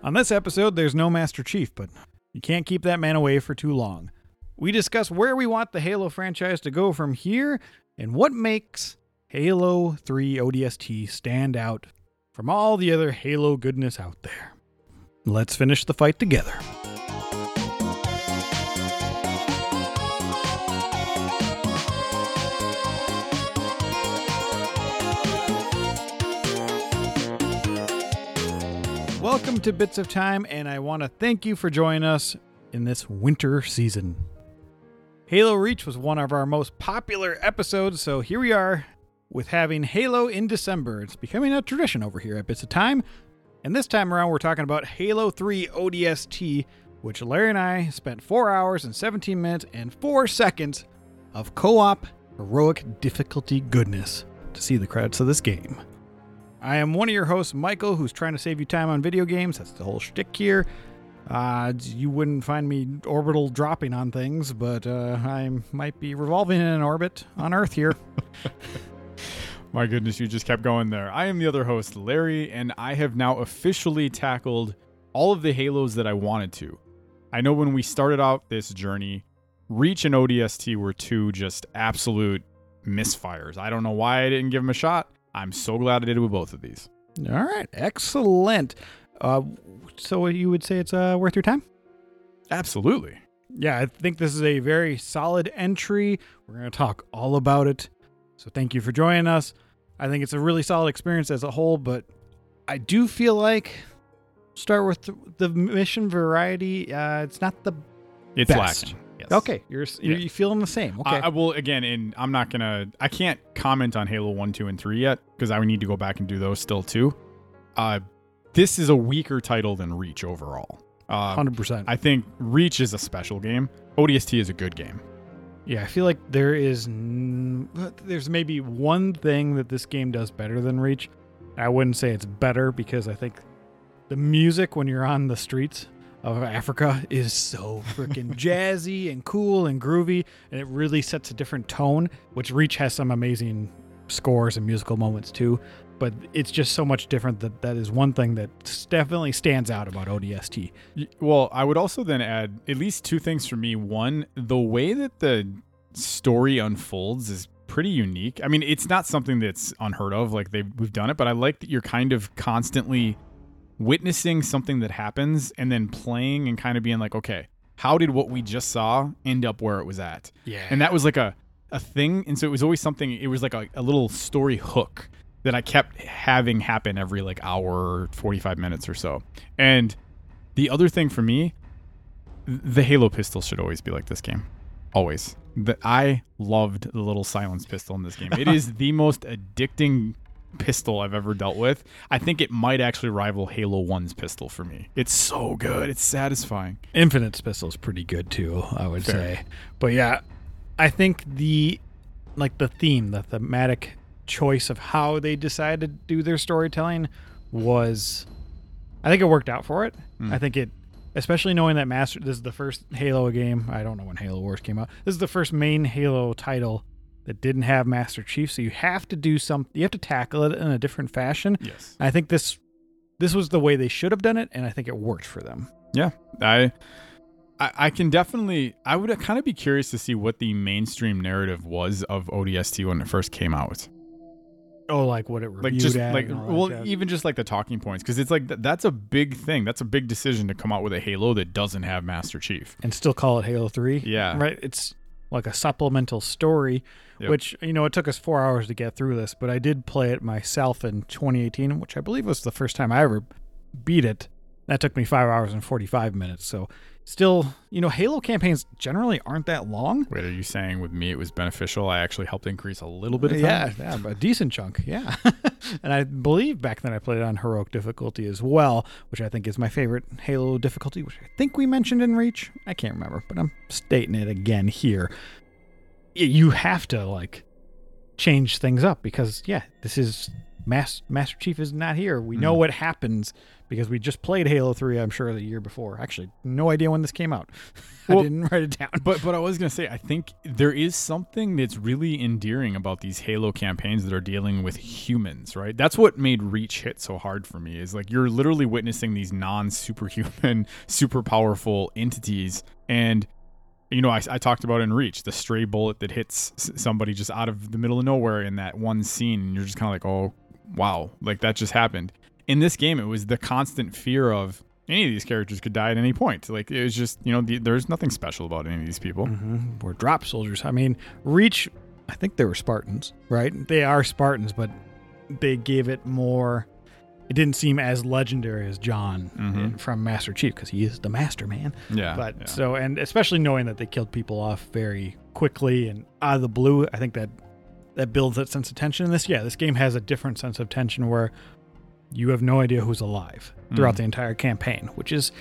On this episode, there's no Master Chief, but you can't keep that man away for too long. We discuss where we want the Halo franchise to go from here and what makes Halo 3 ODST stand out from all the other Halo goodness out there. Let's finish the fight together. Welcome to Bits of Time, and I want to thank you for joining us in this winter season. Halo Reach was one of our most popular episodes, so here we are with having Halo in December. It's becoming a tradition over here at Bits of Time, and this time around we're talking about Halo 3 ODST, which Larry and I spent 4 hours and 17 minutes and 4 seconds of co op heroic difficulty goodness to see the credits of this game. I am one of your hosts, Michael, who's trying to save you time on video games. That's the whole shtick here. Uh, you wouldn't find me orbital dropping on things, but uh, I might be revolving in an orbit on Earth here. My goodness, you just kept going there. I am the other host, Larry, and I have now officially tackled all of the Halos that I wanted to. I know when we started out this journey, Reach and ODST were two just absolute misfires. I don't know why I didn't give them a shot. I'm so glad I did it with both of these. All right, excellent. Uh, so you would say it's uh, worth your time? Absolutely. Yeah, I think this is a very solid entry. We're going to talk all about it. So thank you for joining us. I think it's a really solid experience as a whole, but I do feel like start with the, mission variety. Uh, it's not the It's Best. lacking. Yes. okay. You're you're Yeah. feeling the same. Okay. I, I will again, and I'm not gonna. I can't comment on Halo One, Two, and Three yet because I would need to go back and do those still too. Uh, this is a weaker title than Reach overall. Uh, Hundred percent. I think Reach is a special game. ODST is a good game. Yeah, I feel like there is n- there's maybe one thing that this game does better than Reach. I wouldn't say it's better because I think the music when you're on the streets of Africa is so freaking jazzy and cool and groovy, and it really sets a different tone. Which Reach has some amazing scores and musical moments too, but it's just so much different that that is one thing that definitely stands out about ODST. Well, I would also then add at least two things for me. One, the way that the story unfolds is pretty unique. I mean, it's not something that's unheard of. Like they we've done it, but I like that you're kind of constantly witnessing something that happens and then playing and kind of being like, okay, how did what we just saw end up where it was at? Yeah, and that was like a a thing and so it was always something it was like a, a little story hook that i kept having happen every like hour 45 minutes or so. And the other thing for me the halo pistol should always be like this game. Always. The, i loved the little silence pistol in this game. It is the most addicting pistol i've ever dealt with i think it might actually rival halo 1's pistol for me it's so good it's satisfying Infinite's pistol is pretty good too, I would Fair. say. But yeah, I think the like the theme, the thematic choice of how they decided to do their storytelling was I think it worked out for it. Hmm. I think it especially knowing that Master this is the first Halo game. I don't know when Halo Wars came out. This is the first main Halo title that didn't have Master Chief, so you have to do some you have to tackle it in a different fashion. yes I think this this was the way they should have done it and I think it worked for them. Yeah, I, I, I can definitely. I would kind of be curious to see what the mainstream narrative was of ODST when it first came out. Oh, like what it reviewed Like just like, that well, even just like the talking points, because it's like th- that's a big thing. That's a big decision to come out with a Halo that doesn't have Master Chief. and still call it Halo Three. Yeah. right. It's like a supplemental story, Yep. which you know it took us four hours to get through this, but I did play it myself in 2018, which I believe was the first time I ever beat it. That took me five hours and 45 minutes. So still, you know, Halo campaigns generally aren't that long. Wait, are you saying with me it was beneficial? I actually helped increase a little bit of time. Yeah, yeah, a decent chunk, yeah. and I believe back then I played it on heroic difficulty as well, which I think is my favorite Halo difficulty, which I think we mentioned in Reach. I can't remember, but I'm stating it again here. You have to like change things up because yeah, this is Mas- Master Chief is not here. We know Mhm. what happens because we just played Halo 3, I'm sure, the year before. Actually, no idea when this came out. Well, I didn't write it down. But but I was gonna say I think there is something that's really endearing about these Halo campaigns that are dealing with humans, right? That's what made Reach hit so hard for me. Is like you're literally witnessing these non-superhuman, super powerful entities, and you know I, I talked about in Reach the stray bullet that hits s- somebody just out of the middle of nowhere in that one scene, and you're just kind of like, oh wow, like that just happened. In this game, it was the constant fear of any of these characters could die at any point. Like it was just, you know, the, there's nothing special about any of these people. Mhm. We're drop soldiers. I mean, Reach, I think they were Spartans, right? They are Spartans, but they gave it more. It didn't seem as legendary as John Mhm. from Master Chief because he is the master man. Yeah, but yeah. so, and especially knowing that they killed people off very quickly and out of the blue, I think that that builds that sense of tension in this. Yeah, this game has a different sense of tension where you have no idea who's alive throughout Mhm. the entire campaign, which is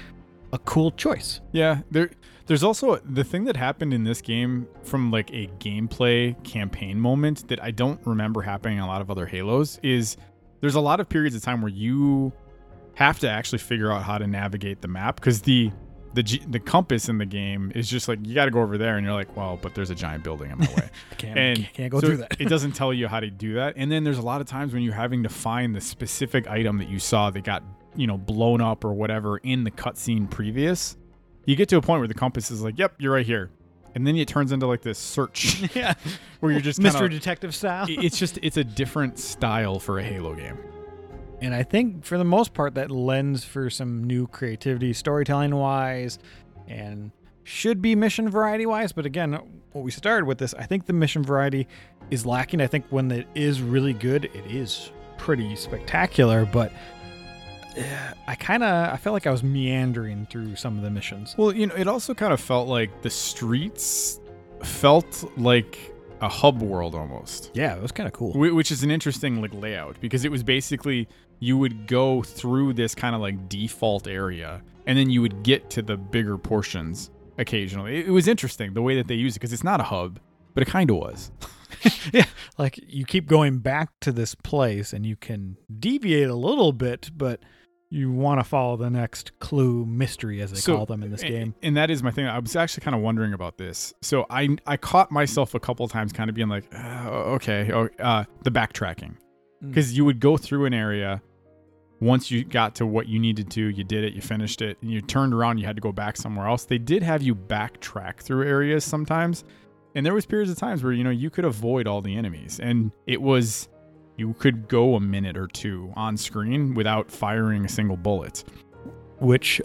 a cool choice. yeah, there there's also the thing that happened in this game from like a gameplay campaign moment that I don't remember happening in a lot of other Halos is there's a lot of periods of time where you have to actually figure out how to navigate the map because the the G, the compass in the game is just like you got to go over there and you're like well but there's a giant building in my way can't, and can't go so through that. it doesn't tell you how to do that. And then there's a lot of times when you're having to find the specific item that you saw that got you know blown up or whatever in the cutscene previous. You get to a point where the compass is like, "Yep, you're right here," and then it turns into like this search yeah, where you're just Mystery kinda, Detective style. It's just it's a different style for a Halo game. And I think for the most part, that lends for some new creativity, storytelling wise, and should be mission variety wise. But again, what we started with this, I think the mission variety is lacking. I think when it is really good, it is pretty spectacular. But I kind of I felt like I was meandering through some of the missions. Well, you know, it also kind of felt like the streets felt like a hub world almost. Yeah, it was kind of cool. Which is an interesting like layout because it was basically you would go through this kind of like default area and then you would get to the bigger portions occasionally. It, it was interesting the way that they use it because it's not a hub, but it kind of was. yeah, Like you keep going back to this place, and you can deviate a little bit, but you want to follow the next clue mystery, as they So, call them in this a- game. And that is my thing. I was actually kind of wondering about this. So I I caught myself a couple times kind of being like, uh, okay, uh, the backtracking. Mm. because you would go through an area once you got to what you needed to you did it you finished it and you turned around you had to go back somewhere else they did have you backtrack through areas sometimes and there was periods of times where you know you could avoid all the enemies and it was you could go a minute or two on screen without firing a single bullet which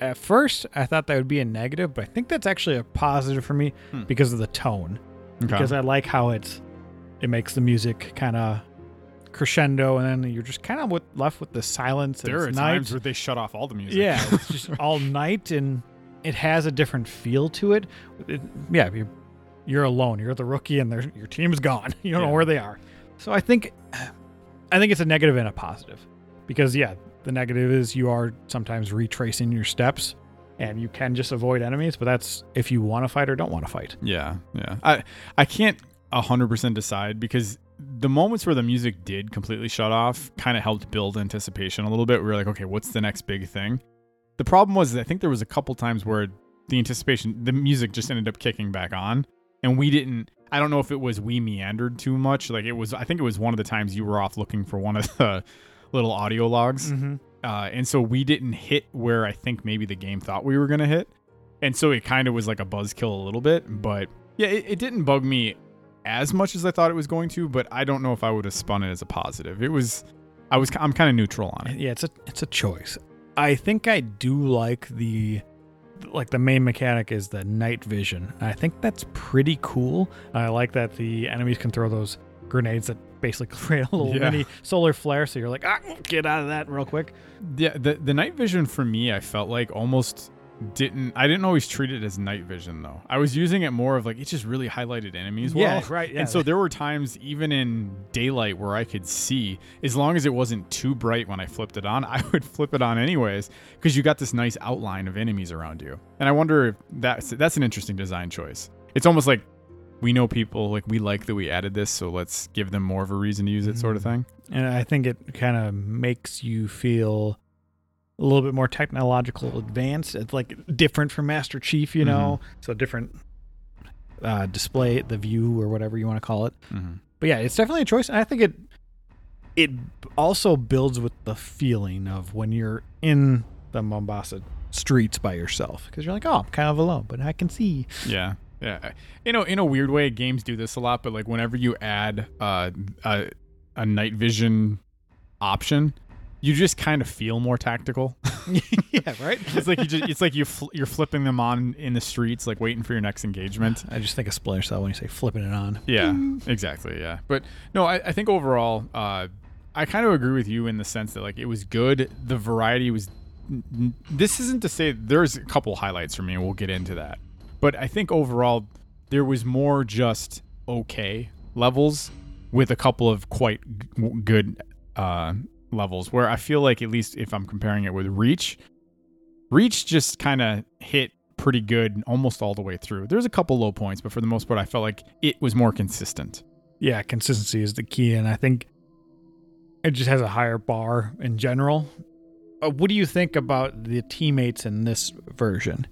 at first I thought that would be a negative, but I think that's actually a positive for me Hmm. because of the tone. Because I like how it's it makes the music kind of crescendo, and then you're just kind of with, left with the silence. and there are it's times where they shut off all the music Yeah, it's just all night, and it has a different feel to it. It- yeah, you're, you're alone. You're the rookie, and your team's gone. You don't know where they are. So I think, I think it's a negative and a positive, because yeah, the negative is you are sometimes retracing your steps, and you can just avoid enemies. But that's if you want to fight or don't want to fight. Yeah, yeah. I I can't hundred percent decide because the moments where the music did completely shut off kind of helped build anticipation a little bit. We were like, okay, what's the next big thing? The problem was I think there was a couple times where the anticipation, the music just ended up kicking back on, and we didn't. I don't know if it was we meandered too much. Like it was. I think it was one of the times you were off looking for one of the little audio logs. Mm-hmm. Uh, and so we didn't hit where I think maybe the game thought we were going to hit. And so it kind of was like a buzzkill a little bit. But yeah, it, it didn't bug me as much as I thought it was going to, but I don't know if I would have spun it as a positive. It was, I was, I'm kind of neutral on it. Yeah, it's a it's a choice. I think I do like the like the main mechanic is the night vision. I think that's pretty cool. I like that the enemies can throw those grenades that basically create a little Yeah. mini solar flare. So you're like, ah, get out of that real quick. Yeah, the, the night vision for me, I felt like almost didn't, I didn't always treat it as night vision though. I was using it more of like, it just really highlighted enemies well. yeah, right. Yeah. And so there were times, even in daylight, where I could see, as long as it wasn't too bright when I flipped it on, I would flip it on anyways, because you got this nice outline of enemies around you. And I wonder if that's that's an interesting design choice. It's almost like we know people like we like that we added this, so let's give them more of a reason to use it, sort of Mhm. thing. And I think it kind of makes you feel a little bit more technological advanced. It's like different from Master Chief, you know, so different uh, display, the view or whatever you want to call it. Mm-hmm. But yeah, it's definitely a choice. And I think it it also builds with the feeling of when you're in the Mombasa streets by yourself because you're like, oh, I'm kind of alone, but I can see. Yeah. Yeah. You know, in a weird way, games do this a lot, but like whenever you add uh, a, a night vision option, you just kind of feel more tactical. yeah, right. it's like you just it's like you fl- you're flipping them on in the streets like waiting for your next engagement. I just think of Splinter Cell when you say flipping it on. Yeah, exactly. Yeah, but no, I, I think overall, uh, I kind of agree with you in the sense that like it was good. The variety was. This isn't to say there's a couple highlights for me, and we'll get into that. But I think overall, there was more just okay levels with a couple of quite g- good uh, levels. Where I feel like at least if I'm comparing it with Reach, Reach just kind of hit pretty good almost all the way through. There's a couple low points, but for the most part, I felt like it was more consistent. Yeah, consistency is the key, and I think it just has a higher bar in general. Uh, what do you think about the teammates in this version?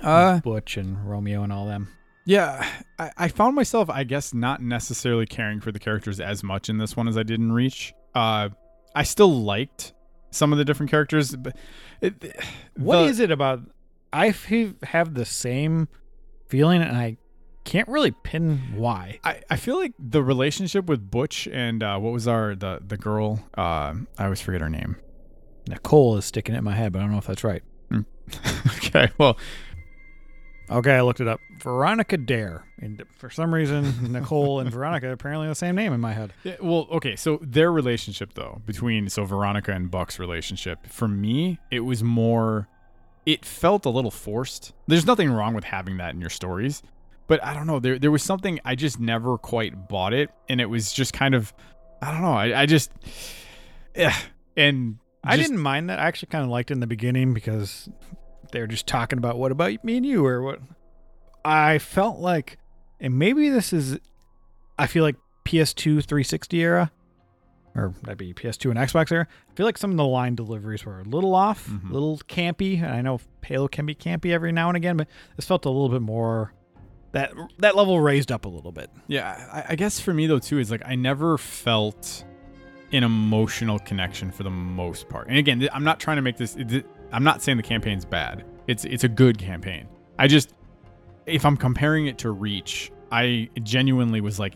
Uh, Butch and Romeo and all them. yeah, I, I found myself, I guess, not necessarily caring for the characters as much in this one as I did in Reach. Uh, I still liked some of the different characters, but it, the- is it about? I have the same feeling, and I can't really pin why. I, I feel like the relationship with Butch and uh, what was our the the girl? Uh, I always forget her name. Nicole is sticking it in my head, but I don't know if that's right. okay, well, Okay, I looked it up. Veronica Dare. And for some reason, Nicole and Veronica apparently the same name in my head. Yeah, well, okay, so their relationship though, between so Veronica and Buck's relationship, for me, it was more it felt a little forced. There's nothing wrong with having that in your stories, but I don't know, there there was something I just never quite bought it and it was just kind of I don't know, I, I just yeah, and I didn't mind that. I actually kind of liked it in the beginning because they were just talking about what about me and you or what. I felt like, and maybe this is, I feel like PS2 360 era, or that'd be PS2 and Xbox era. I feel like some of the line deliveries were a little off, a mm-hmm. little campy. And I know Halo can be campy every now and again, but this felt a little bit more. That that level raised up a little bit. Yeah, I, I guess for me though too is like I never felt an emotional connection for the most part. And again, I'm not trying to make this. I'm not saying the campaign's bad. It's it's a good campaign. I just if I'm comparing it to Reach, I genuinely was like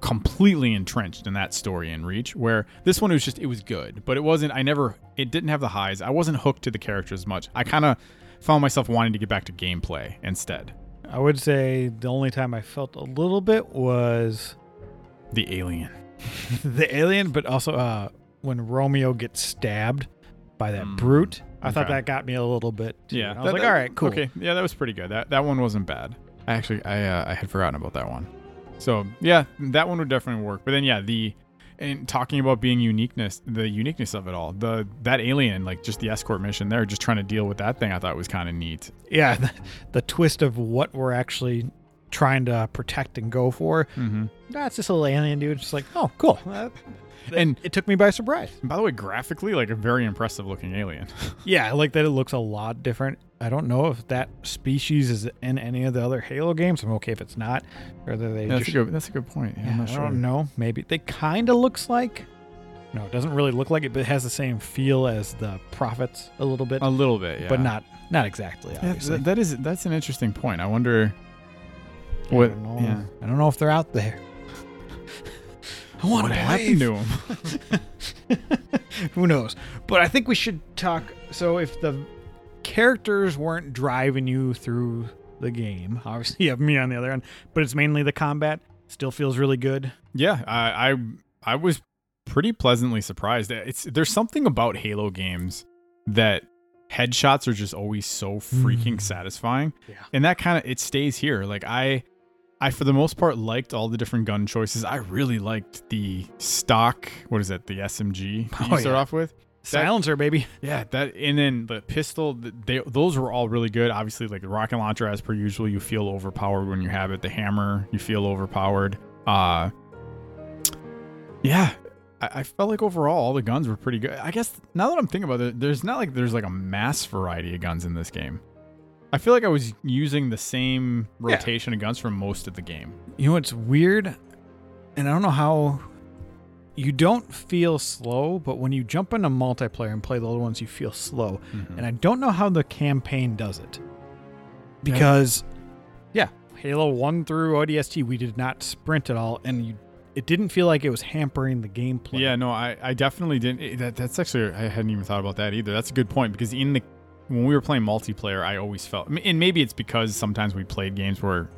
completely entrenched in that story in Reach. Where this one was just it was good, but it wasn't. I never. It didn't have the highs. I wasn't hooked to the characters much. I kind of found myself wanting to get back to gameplay instead. I would say the only time I felt a little bit was The alien. the alien, but also uh, when Romeo gets stabbed by that Mm, brute. I thought okay. that got me a little bit. too. Yeah, I was that- like, that- all right, cool. Okay, yeah, that was pretty good. That that one wasn't bad. I actually I uh, I had forgotten about that one. So yeah, that one would definitely work. But then yeah, the and talking about being uniqueness, the uniqueness of it all, the that alien, like just the escort mission there, just trying to deal with that thing, I thought was kind of neat. Yeah, the, the twist of what we're actually trying to protect and go for. Mm-hmm. That's just a little alien dude. Just like, oh, cool. Uh, And it took me by surprise. by the way, graphically, like a very impressive looking alien. Yeah, I like that it looks a lot different. I don't know if that species is in any of the other Halo games. I'm okay if it's not. Whether they that's just a good that's a good point. Yeah, Yeah, I'm not I sure. don't know. Maybe they kind of looks like. No, it doesn't really look like it, but it has the same feel as the prophets a little bit, A little bit, yeah, but not not exactly. Obviously, th- that is that's an interesting point. I wonder I what know. yeah. I don't know if they're out there. I want what to happened to him. Who knows? But I think we should talk. So if the characters weren't driving you through the game, obviously you have me on the other end, but it's mainly the combat. Still feels really good. Yeah, I, I I was pretty pleasantly surprised. It's there's something about Halo games that headshots are just always so freaking Mm. satisfying. Yeah. And that kind of it stays here. Like I I for the most part liked all the different gun choices. I really liked the stock, what is it? The SMG that you Oh, start yeah. off with. Silencer, baby. Yeah, that and then the pistol, they those were all really good. Obviously, like the rocket launcher, as per usual, you feel overpowered when you have it. The hammer, you feel overpowered. Uh yeah, I felt like overall all the guns were pretty good. I guess now that I'm thinking about it, there's not like there's like a mass variety of guns in this game. I feel like I was using the same Yeah. rotation of guns for most of the game. You know what's weird? And I don't know how you don't feel slow, but when you jump into multiplayer and play the other ones, you feel slow. And I don't know how the campaign does it. Because, yeah, Halo 1 through ODST, we did not sprint at all. And you, it didn't feel like it was hampering the gameplay. Yeah, no, I, I definitely didn't. eh, That that's actually I hadn't even thought about that either. That's a good point because in the when we were playing multiplayer, I always felt, and maybe it's because sometimes we played games where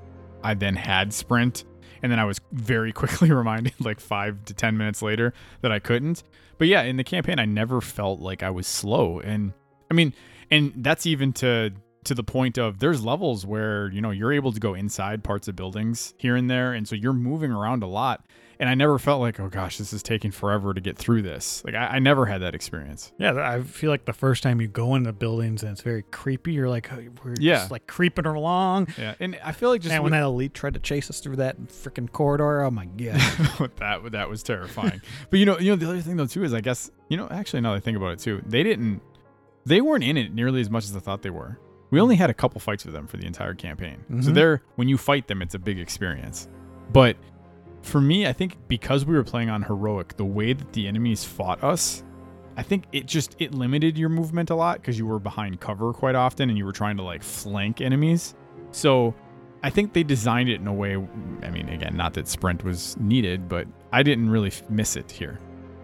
I then had sprint, and then I was very quickly reminded, like five to ten minutes later, that I couldn't. But yeah, in the campaign, I never felt like I was slow, and I mean, and that's even to to the point of there's levels where you know you're able to go inside parts of buildings here and there, and so you're moving around a lot. And I never felt like, oh gosh, this is taking forever to get through this. Like I, I never had that experience. Yeah, I feel like the first time you go into buildings and it's very creepy, you're like, oh, we're Yeah. just like creeping along. Yeah, and I feel like just and when with- that elite tried to chase us through that freaking corridor, oh my god. that that was terrifying. but you know, you know the other thing though too is I guess you know actually now that I think about it too, they didn't, they weren't in it nearly as much as I thought they were. We only had a couple fights with them for the entire campaign, so Mhm. they're when you fight them, it's a big experience. But for me, I think because we were playing on heroic, the way that the enemies fought us. I think it just it limited your movement a lot because you were behind cover quite often and you were trying to like flank enemies. So I think they designed it in a way. I mean, again, not that sprint was needed, but I didn't really miss it here.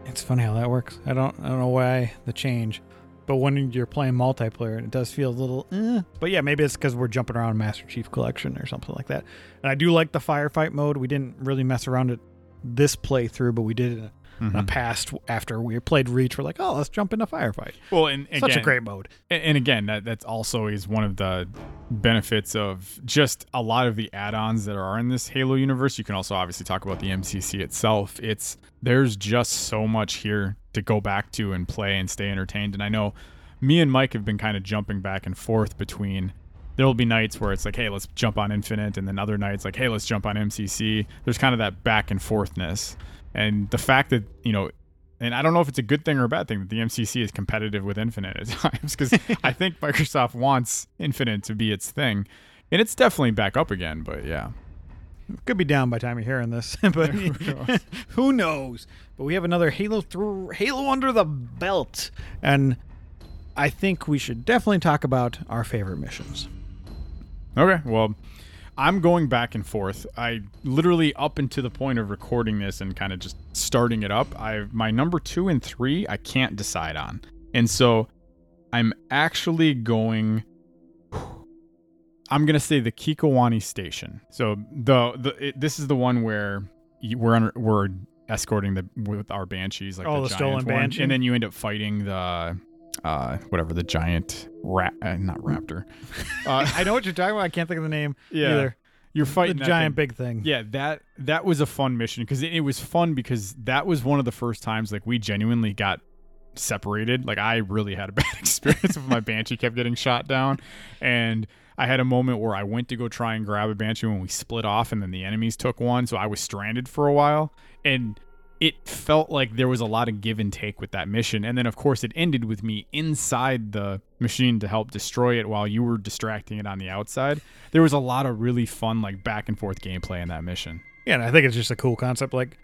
It's funny how that works. I don't I don't know why the change, but when you're playing multiplayer, it does feel a little. Eh. But yeah, maybe it's because we're jumping around Master Chief Collection or something like that. And I do like the firefight mode. We didn't really mess around it this playthrough, but we did it in a, in a past after we played Reach. We're like, oh, let's jump into firefight. Well, and Such a great mode. And, and again, that that's also is one of the benefits of just a lot of the add-ons that are in this Halo universe. You can also obviously talk about the MCC itself. It's there's just so much here to go back to and play and stay entertained. And I know me and Mike have been kind of jumping back and forth between there'll be nights where it's like, hey, let's jump on Infinite, and then other nights like, hey, let's jump on MCC. There's kind of that back and forthness, and the fact that you know, and I don't know if it's a good thing or a bad thing that the MCC is competitive with Infinite at times because I think Microsoft wants Infinite to be its thing, and it's definitely back up again. But yeah, Could be down by the time you're hearing this, but who knows? But we have another Halo through Halo under the belt, and I think we should definitely talk about our favorite missions. Okay, well, I'm going back and forth. I literally up into the point of recording this and kind of just starting it up. I my number two and three I can't decide on, and so I'm actually going. I'm gonna say the Kikowani station. So the the it, this is the one where you, we're under, we're escorting the with our banshees like Oh, the giant stolen Banshee? and then you end up fighting the uh whatever the giant rat uh, not raptor. Uh, I know what you're talking about. I can't think of the name yeah, either. you're The fighting that giant thing. big thing. Yeah, that that was a fun mission because it, it was fun because that was one of the first times like we genuinely got separated. Like I really had a bad experience with my banshee kept getting shot down, and I had a moment where I went to go try and grab a banshee when we split off, and then the enemies took one, so I was stranded for a while, and it felt like there was a lot of give and take with that mission. And then, of course, it ended with me inside the machine to help destroy it while you were distracting it on the outside. There was a lot of really fun, like back and forth gameplay in that mission. Yeah, and I think it's just a cool concept. Like,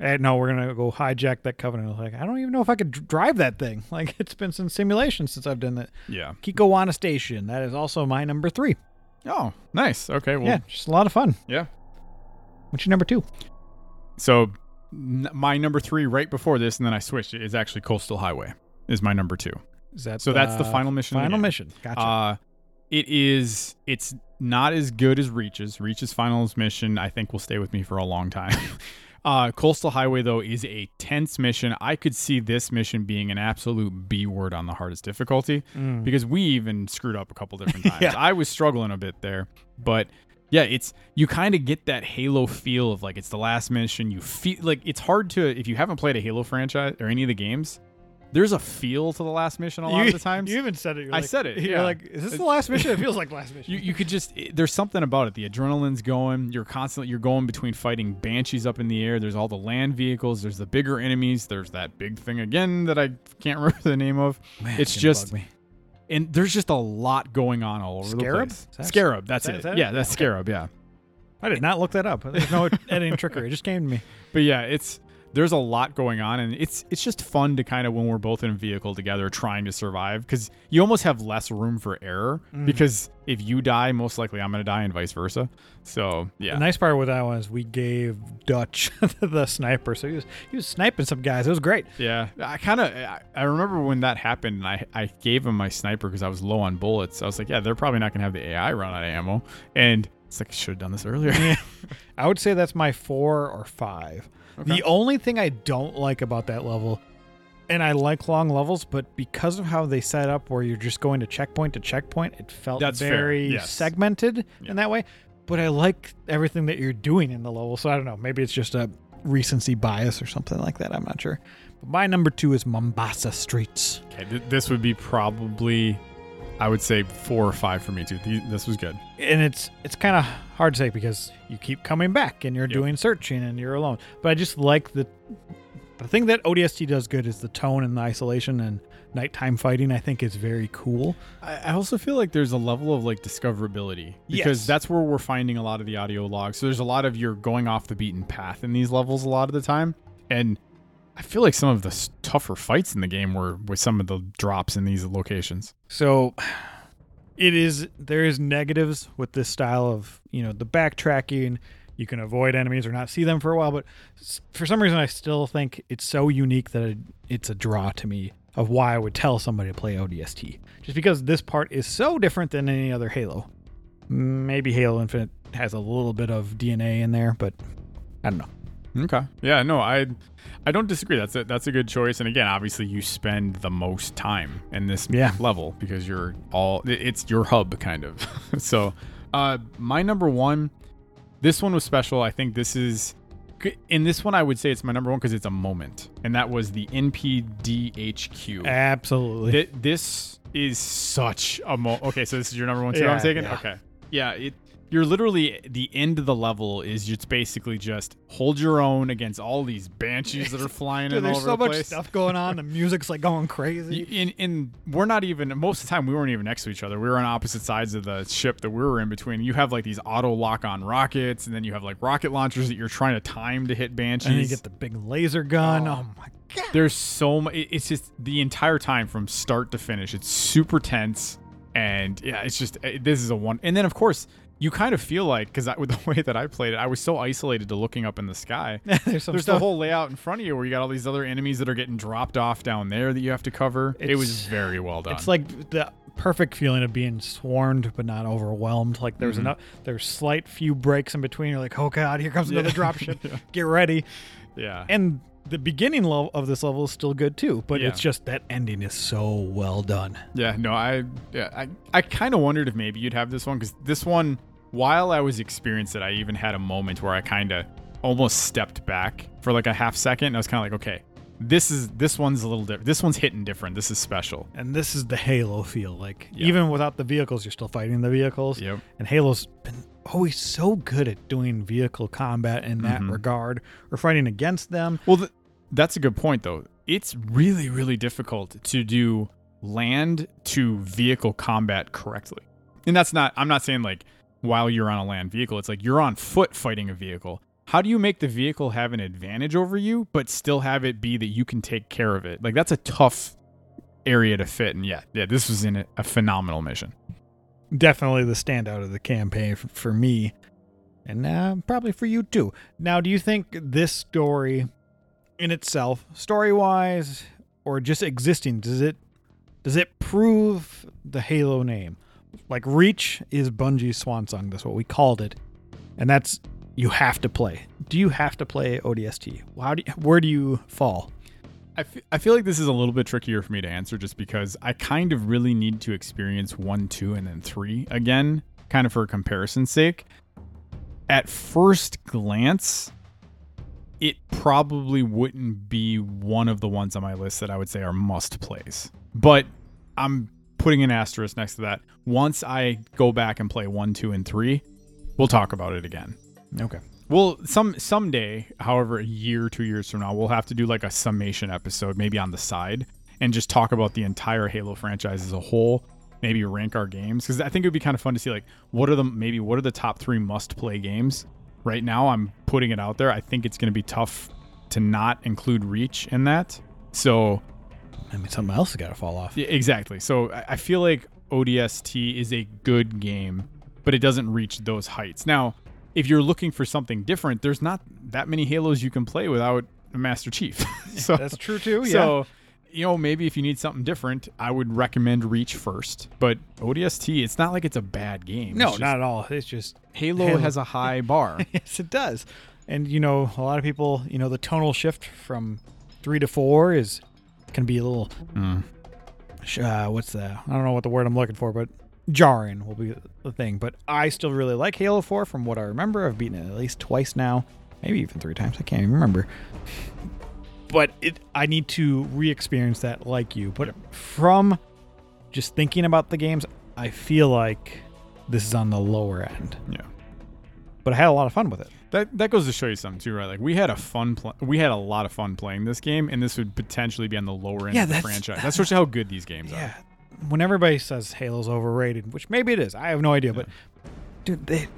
eh, no, we're gonna go hijack that covenant. Like, I don't even know if I could drive that thing. Like, it's been some simulation since I've done that. Yeah. Kikowani Station. That is also my number three. Oh, nice. Okay. Well, yeah, just a lot of fun. yeah. What's your number two? So my number three right before this, and then I switched. Is actually Coastal Highway. Is my number two. Is that So that's the final mission. Final mission. Gotcha. Uh, it is. It's not as good as Reach's. Reach's final mission, I think, will stay with me for a long time. uh, Coastal Highway though is a tense mission. I could see this mission being an absolute B word on the hardest difficulty Mm. because we even screwed up a couple different times. Yeah. I was struggling a bit there, but yeah, it's you kind of get that Halo feel of like it's the last mission. You feel like it's hard to if you haven't played a Halo franchise or any of the games. there's a feel to the last mission a lot you, of the times. You even said it. You're I like- said it, You're yeah. like, is this the last mission? It feels like last mission. you, you could just it- there's something about it. The adrenaline's going. You're constantly you're going between fighting banshees up in the air. There's all the land vehicles. There's the bigger enemies. There's that big thing again that I can't remember the name of. Man, it's just. And there's just a lot going on all over Scarab? the place. that- Scarab, that's that- it. that yeah, that's Okay. Scarab. Yeah. I did not look that up. There's no editing trickery. It just came to me. But yeah, it's there's a lot going on, and it's it's just fun to kind of when we're both in a vehicle together trying to survive because you almost have less room for error Mm. because if you die, most likely I'm gonna die, and vice versa. So yeah, The nice part with that one is we gave Dutch the sniper, so he was he was sniping some guys. It was great. yeah. I kind of I, I remember when that happened, and I I gave him my sniper because I was low on bullets. I was like, yeah, they're probably not gonna have the AI run out of ammo, and it's like I should have done this earlier. I would say that's my four or five. Okay. The only thing I don't like about that level, and I like long levels, but because of how they set up where you're just going to checkpoint to checkpoint, it felt That's very yes. segmented Yeah. in that way. But I like everything that you're doing in the level. So I don't know. Maybe it's just a recency bias or something like that. I'm not sure. But my number two is Mombasa Streets. Okay, th- this would be probably, I would say four or five for me too. This was good. and it's it's kind of hard to say because you keep coming back and you're Yep. doing searching and you're alone. But I just like the the thing that ODST does good is the tone and the isolation and nighttime fighting. I think is very cool. I also feel like there's a level of like discoverability because Yes. that's where we're finding a lot of the audio logs. So there's a lot of you're going off the beaten path in these levels a lot of the time, and I feel like some of the tougher fights in the game were with some of the drops in these locations. So it is there is negatives with this style of you know the backtracking. You can avoid enemies or not see them for a while, but for some reason I still think it's so unique that it's a draw to me of why I would tell somebody to play ODST. Just because this part is so different than any other Halo. Maybe Halo Infinite has a little bit of DNA in there, but I don't know. Okay. Yeah. No, I I don't disagree. That's a, that's a good choice. And again, obviously, you spend the most time in this Yeah. level because you're all it's your hub kind of. so, uh, my number one, this one was special. I think this is. In this one, I would say it's my number one because it's a moment, and that was the NMPD HQ. Absolutely. Th- this is such a mo. Okay, so this is your number one. Yeah, I'm taking. yeah. Okay, yeah. It. You're literally the end of the level is just basically just hold your own against all these banshees that are flying Dude, in all there's over so the much stuff going on. The music's like going crazy. And, In in we're not even most of the time we weren't even next to each other. We were on opposite sides of the ship that we were in between. You have like these auto lock on rockets, and then you have like rocket launchers that you're trying to time to hit banshees. And you get the big laser gun. Oh. Oh, my god. There's so much. It's just the entire time from start to finish. It's super tense, and yeah, it's just eh, this is a one. And then of course you kind of feel like because with the way that I played it, I was so isolated to looking up in the sky. there's There's the whole layout in front of you where you got all these other enemies that are getting dropped off down there that you have to cover. it was very well done. It's like the perfect feeling of being swarmed but not overwhelmed. Like there's Mhm. enough, there's slight few breaks in between. You're like, oh god, here comes another Yeah. dropship. Yeah. Get ready. yeah. And the beginning level of this level is still good too, but Yeah. it's just that ending is so well done. Yeah, no, I yeah, I, I kind of wondered if maybe you'd have this one because this one, while I was experiencing it, I even had a moment where I kind of almost stepped back for like a half second. And I was kind of like, okay, this is this one's a little different. This one's hitting different. This is special. And this is the Halo feel. Like Yeah. even without the vehicles, you're still fighting the vehicles. Yep. And Halo's been always so good at doing vehicle combat in that Mhm. regard, or fighting against them. Well, th- that's a good point though. It's really really difficult to do land to vehicle combat correctly. And that's not I'm not saying like while you're on a land vehicle, it's like you're on foot fighting a vehicle. How do you make the vehicle have an advantage over you but still have it be that you can take care of it? Like that's a tough area to fit and yeah, yeah, this was in a, a phenomenal mission. definitely the standout of the campaign f- for me and uh, probably for you too now do you think this story in itself story wise or just existing does it does it prove the halo name like reach is bungie's swan song that's what we called it and that's you have to play do you have to play odst how do you, where do you fall I I feel like this is a little bit trickier for me to answer just because I kind of really need to experience one, two, and then three again, kind of for comparison's sake. At first glance, it probably wouldn't be one of the ones on my list that I would say are must plays. But I'm putting an asterisk next to that. Once I go back and play one, two, and three, we'll talk about it again. Okay. Well, some someday, however, a year, two years from now, we'll have to do like a summation episode, maybe on the side, and just talk about the entire Halo franchise as a whole. Maybe rank our games because I think it would be kind of fun to see like what are the maybe what are the top three must play games. Right now, I'm putting it out there. I think it's going to be tough to not include Reach in that. So I mean, something else has got to fall off. yeah, exactly. So I I feel like ODST is a good game, but it doesn't reach those heights. Now, if you're looking for something different, there's not that many Halos you can play without a Master Chief. so That's true too. Yeah. so you know maybe if you need something different, I would recommend Reach first. But ODST, it's not like it's a bad game. no, just not at all. It's just Halo, Halo. has a high bar. yes, it does. And you know, a lot of people, you know, the tonal shift from three to four is can be a little. Mm. Uh, what's the? I don't know what the word I'm looking for, but jarring will be the thing. But I still really like Halo Four, from what I remember. I've beaten it at least twice now, maybe even three times. I can't even remember. But it, I need to re-experience that like you. But from just thinking about the games, I feel like this is on the lower end. Yeah. But I had a lot of fun with it. That that goes to show you something too, right? Like we had a fun, pl- we had a lot of fun playing this game, and this would potentially be on the lower end Yeah, of the that's- franchise. That's just how good these games are. Yeah. When everybody says Halo's overrated, which maybe it is, I have no idea, but dude, they,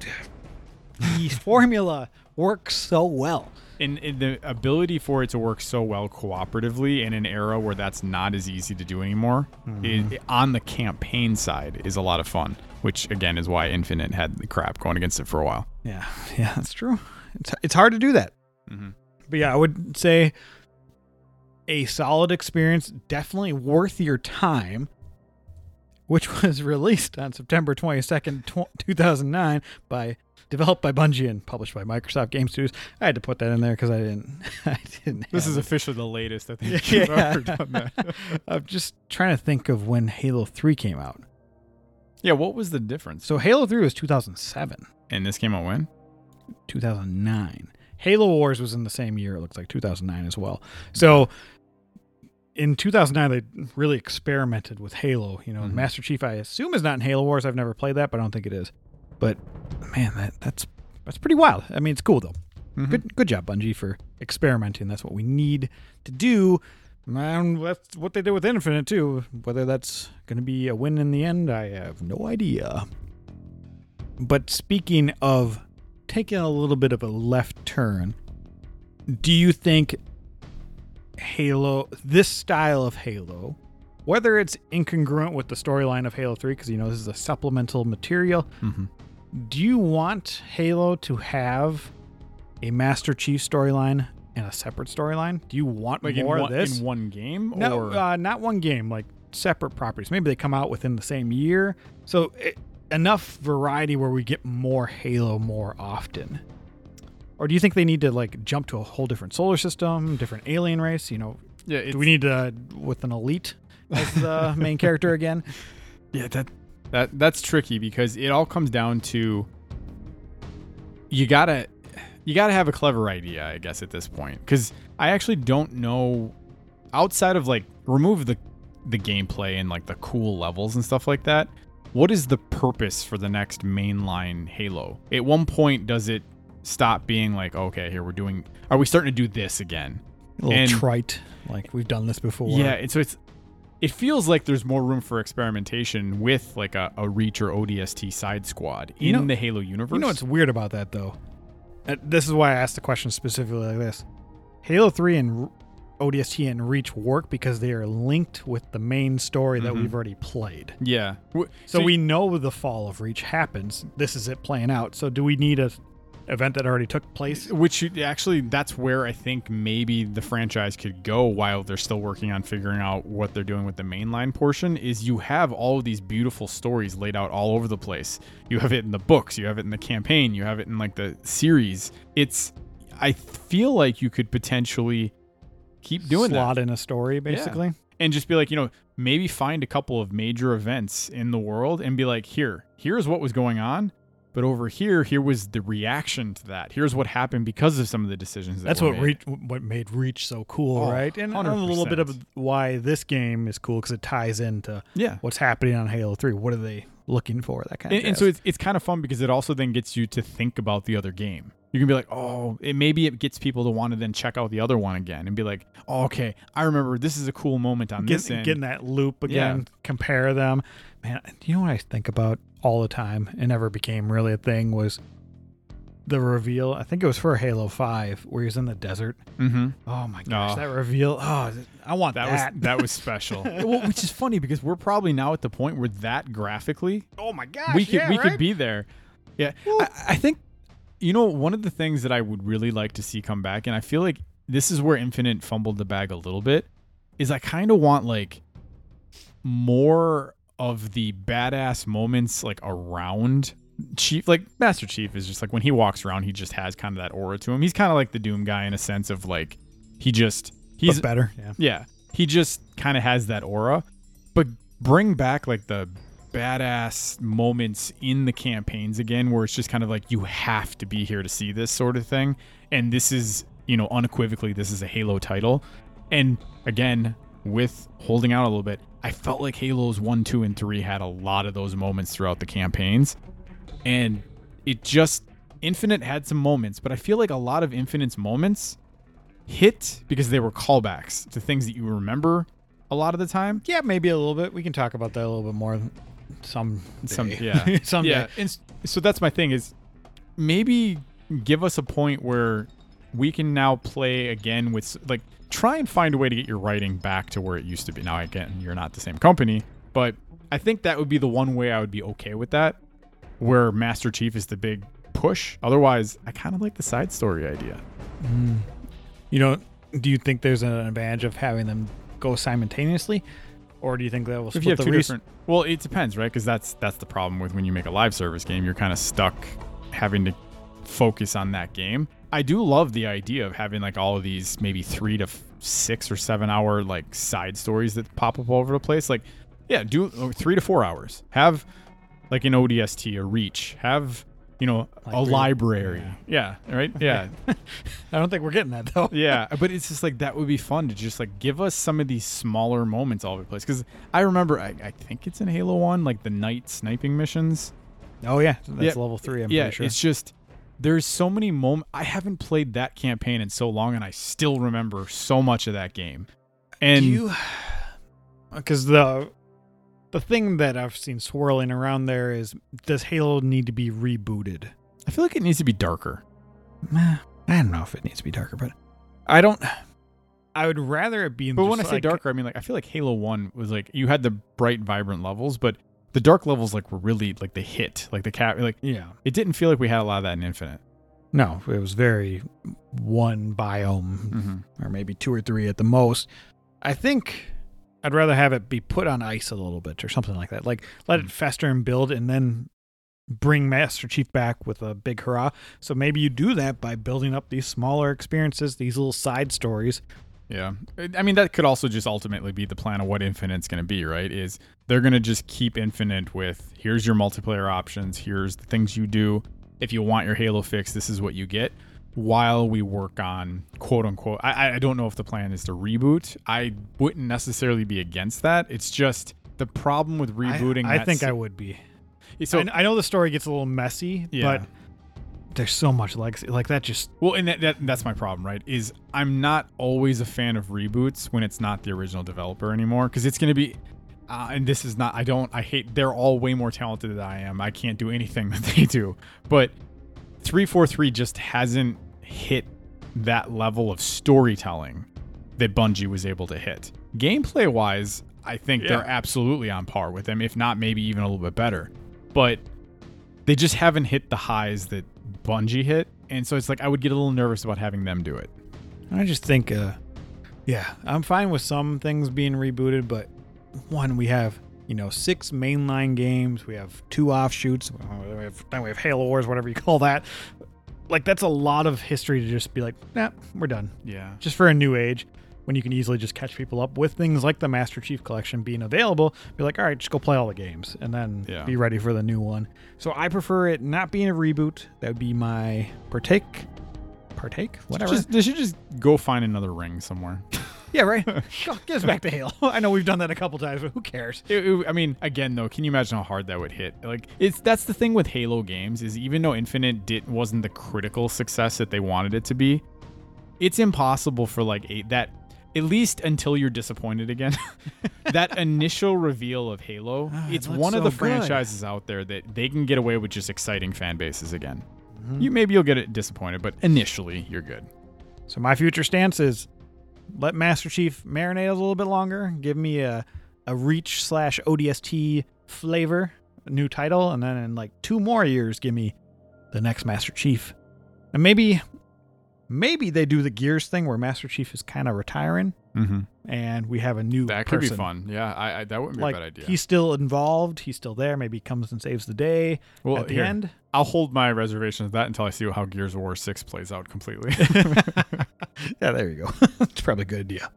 the formula works so well. And, and the ability for it to work so well cooperatively in an era where that's not as easy to do anymore, i- on the campaign side, is a lot of fun. Which again is why Infinite had the crap going against it for a while. Yeah, yeah, that's true. It's it's hard to do that. Mm-hmm. But yeah, I would say a solid experience, definitely worth your time, which was released on September 22nd, 2009 by developed by Bungie and published by Microsoft Game Studios. I had to put that in there because I didn't I didn't This is it. officially the latest I think Yeah. you've ever done that. I'm just trying to think of when Halo 3 came out. yeah, what was the difference? So Halo 3 was 2007, And this came out when? 2009. Halo Wars was in the same year, it looks like 2009 as well. So in 2009, they really experimented with Halo. You know, Mhm. Master Chief, I assume, is not in Halo Wars. I've never played that, but I don't think it is. But man, that that's that's pretty wild. I mean, it's cool though. Mhm. Good good job, Bungie, for experimenting. That's what we need to do. And that's what they did with Infinite too. Whether that's going to be a win in the end, I have no idea. But speaking of taking a little bit of a left turn, do you think Halo, this style of Halo, whether it's incongruent with the storyline of Halo 3, because you know this is a supplemental material, Mhm. Do you want Halo to have a Master Chief storyline and a separate storyline? Do you want Like more one, of this? in one game? no, or uh, not one game, like separate properties. Maybe they come out within the same year. So it, enough variety where we get more Halo more often. Or do you think they need to like jump to a whole different solar system, different alien race? You know, yeah, do we need to with an elite as the main character again? Yeah, that that that's tricky because it all comes down to you gotta you gotta have a clever idea, I guess, at this point. Because I actually don't know outside of like remove the the gameplay and like the cool levels and stuff like that. What is the purpose for the next mainline Halo? At one point, does it stop being like, okay, here we're doing? Are we starting to do this again? A little And- trite, like we've done this before. Yeah, and so it's it feels like there's more room for experimentation with like a, a Reach or ODST side squad in You know- the Halo universe. You know what's weird about that though? Uh, This is why I asked the question specifically like this. Halo 3 and ODST and Reach work because they are linked with the main story that Mhm. we've already played. yeah. So, So we know the fall of Reach happens. This is it playing out. So do we need a event that already took place? Which you- actually, that's where I think maybe the franchise could go while they're still working on figuring out what they're doing with the mainline portion. Is you have all of these beautiful stories laid out all over the place. You have it in the books, you have it in the campaign, you have it in like the series. It's, I feel like you could potentially keep doing that. Slot in a story, basically. and just be like, you know, maybe find a couple of major events in the world and be like, here, here's what was going on. But over here, here was the reaction to that. Here's what happened because of some of the decisions. That That's what made. Reach, what made Reach so cool, Oh, right? And a little bit of why this game is cool because it ties into Yeah. what's happening on Halo Three. What are they looking for? That kind of. And, and so it's, it's kind of fun because it also then gets you to think about the other game. You can be like, oh, it, maybe it gets people to want to then check out the other one again and be like, oh, okay, I remember this is a cool moment on this getting, that loop again, compare them. Man, you know what I think about all the time? It never became really a thing. Was the reveal? I think it was for Halo Five, where he's in the desert. mm-hmm. Oh my gosh, Oh. that reveal! Oh, I want That, that. was that was special. well, which is funny because we're probably now at the point where that graphically oh my gosh, we could yeah, we right? could be there. Yeah, I, I think you know one of the things that I would really like to see come back, and I feel like this is where Infinite fumbled the bag a little bit. Is I kind of want like more of the badass moments like around Chief. Like Master Chief is just like when he walks around, he just has kind of that aura to him. He's kind of like the Doom guy in a sense of like he just he's but better. Yeah. yeah, he just kind of has that aura. But bring back like the badass moments in the campaigns again, where it's just kind of like you have to be here to see this sort of thing. And this is, you know, unequivocally, this is a Halo title. And again, with holding out a little bit, I felt like Halos 1, 2, and 3 had a lot of those moments throughout the campaigns. And it just, Infinite had some moments, but I feel like a lot of Infinite's moments hit because they were callbacks to things that you remember a lot of the time. Yeah, maybe a little bit. We can talk about that a little bit more some Some yeah, someday. yeah. And so that's my thing is maybe give us a point where we can now play again with like try and find a way to get your writing back to where it used to be. Now again, you're not the same company, but I think that would be the one way I would be okay with that, where Master Chief is the big push. Otherwise, I kind of like the side story idea. Mm. You know, do you think there's an advantage of having them go simultaneously, or do you think that will if split you have the two res- different well it depends right because that's that's the problem with when you make a live service game you're kind of stuck having to focus on that game i do love the idea of having like all of these maybe three to six or seven hour like side stories that pop up all over the place like yeah do uh, three to four hours have like an odst a reach have you know a Library. library yeah right yeah I don't think we're getting that though. yeah, but it's just like that would be fun to just like give us some of these smaller moments all over the place. Because I remember, I, I think it's in Halo One, like the night sniping missions. Oh yeah, that's Yeah, level three. I'm yeah, pretty sure. it's just there's so many moments. I haven't played that campaign in so long, and I still remember so much of that game. And you because the the thing that I've seen swirling around there is does Halo need to be rebooted? I feel like it needs to be darker. Meh, I don't know if it needs to be darker, but I don't. I would rather it be. But when I say like- darker, I mean like I feel like Halo One was like you had the bright, vibrant levels, but the dark levels like were really like the hit, like the cat, like yeah, it didn't feel like we had a lot of that in Infinite. no, it was very one biome Mm-hmm. or maybe two or three at the most. I think I'd rather have it be put on ice a little bit or something like that. Like let Hmm. it fester and build and then bring Master Chief back with a big hurrah. So maybe you do that by building up these smaller experiences, these little side stories. Yeah. I mean, that could also just ultimately be the plan of what Infinite's going to be, right? Is they're going to just keep Infinite with here's your multiplayer options, here's the things you do. If you want your Halo fix, this is what you get. While we work on quote unquote, I, I don't know if the plan is to reboot. I wouldn't necessarily be against that. It's just the problem with rebooting. I, that think se- I would be. So I, I know the story gets a little messy, Yeah. but there's so much legacy. Like that just Well, and that, that that's my problem, right? Is I'm not always a fan of reboots when it's not the original developer anymore because it's going to be uh, and this is not I don't I hate they're all way more talented than I am. I can't do anything that they do. But 343 just hasn't hit that level of storytelling that Bungie was able to hit. Gameplay wise, I think Yeah. they're absolutely on par with them, if not maybe even a little bit better. But they just haven't hit the highs that Bungie hit. And so it's like I would get a little nervous about having them do it. I just think, uh, yeah, I'm fine with some things being rebooted, but one, we have, you know, six mainline games, we have two offshoots, we have, then we have Halo Wars, whatever you call that. Like, that's a lot of history to just be like, nah, we're done. Yeah. Just for a new age. When you can easily just catch people up with things like the Master Chief Collection being available. Be like, all right, just go play all the games and then Yeah. be ready for the new one. So I prefer it not being a reboot. That would be my partake. Partake? Whatever. Just, they should just go find another ring somewhere. yeah, right. Get us back to Halo. I know we've done that a couple times, but who cares? It- it- I mean, again though, can you imagine how hard that would hit? Like, it's that's the thing with Halo games is even though Infinite did wasn't the critical success that they wanted it to be, it's impossible for like a, that at least until you're disappointed again. that initial reveal of Halo, it it's looks one of so the good. franchises out there that they can get away with just exciting fan bases again. Mm-hmm. You maybe you'll get it disappointed, but initially you're good. So my future stance is let Master Chief marinate a little bit longer. Give me a a Reach slash ODST flavor, a new title, and then in like two more years, give me the next Master Chief. And maybe maybe they do the Gears thing where Master Chief is kind of retiring, Mm-hmm. and we have a new That could be person. fun. Yeah, I, I that wouldn't be Like a bad idea. he's still involved, he's still there. Maybe he comes and saves the day well, at the here, end. I'll hold my reservations of that until I see how Gears of War Six plays out completely. yeah, there you go. it's probably a good idea.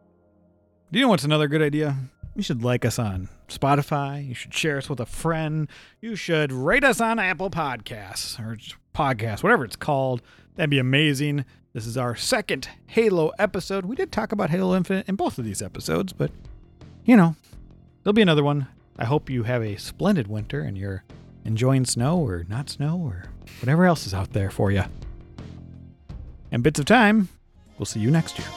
Do you know what's another good idea? You should like us on Spotify. You should share us with a friend. You should rate us on Apple Podcasts or just podcast, whatever it's called. That'd be amazing. This is our second Halo episode. We did talk about Halo Infinite in both of these episodes, but you know, there'll be another one. I hope you have a splendid winter and you're enjoying snow or not snow or whatever else is out there for you. And bits of time, we'll see you next year.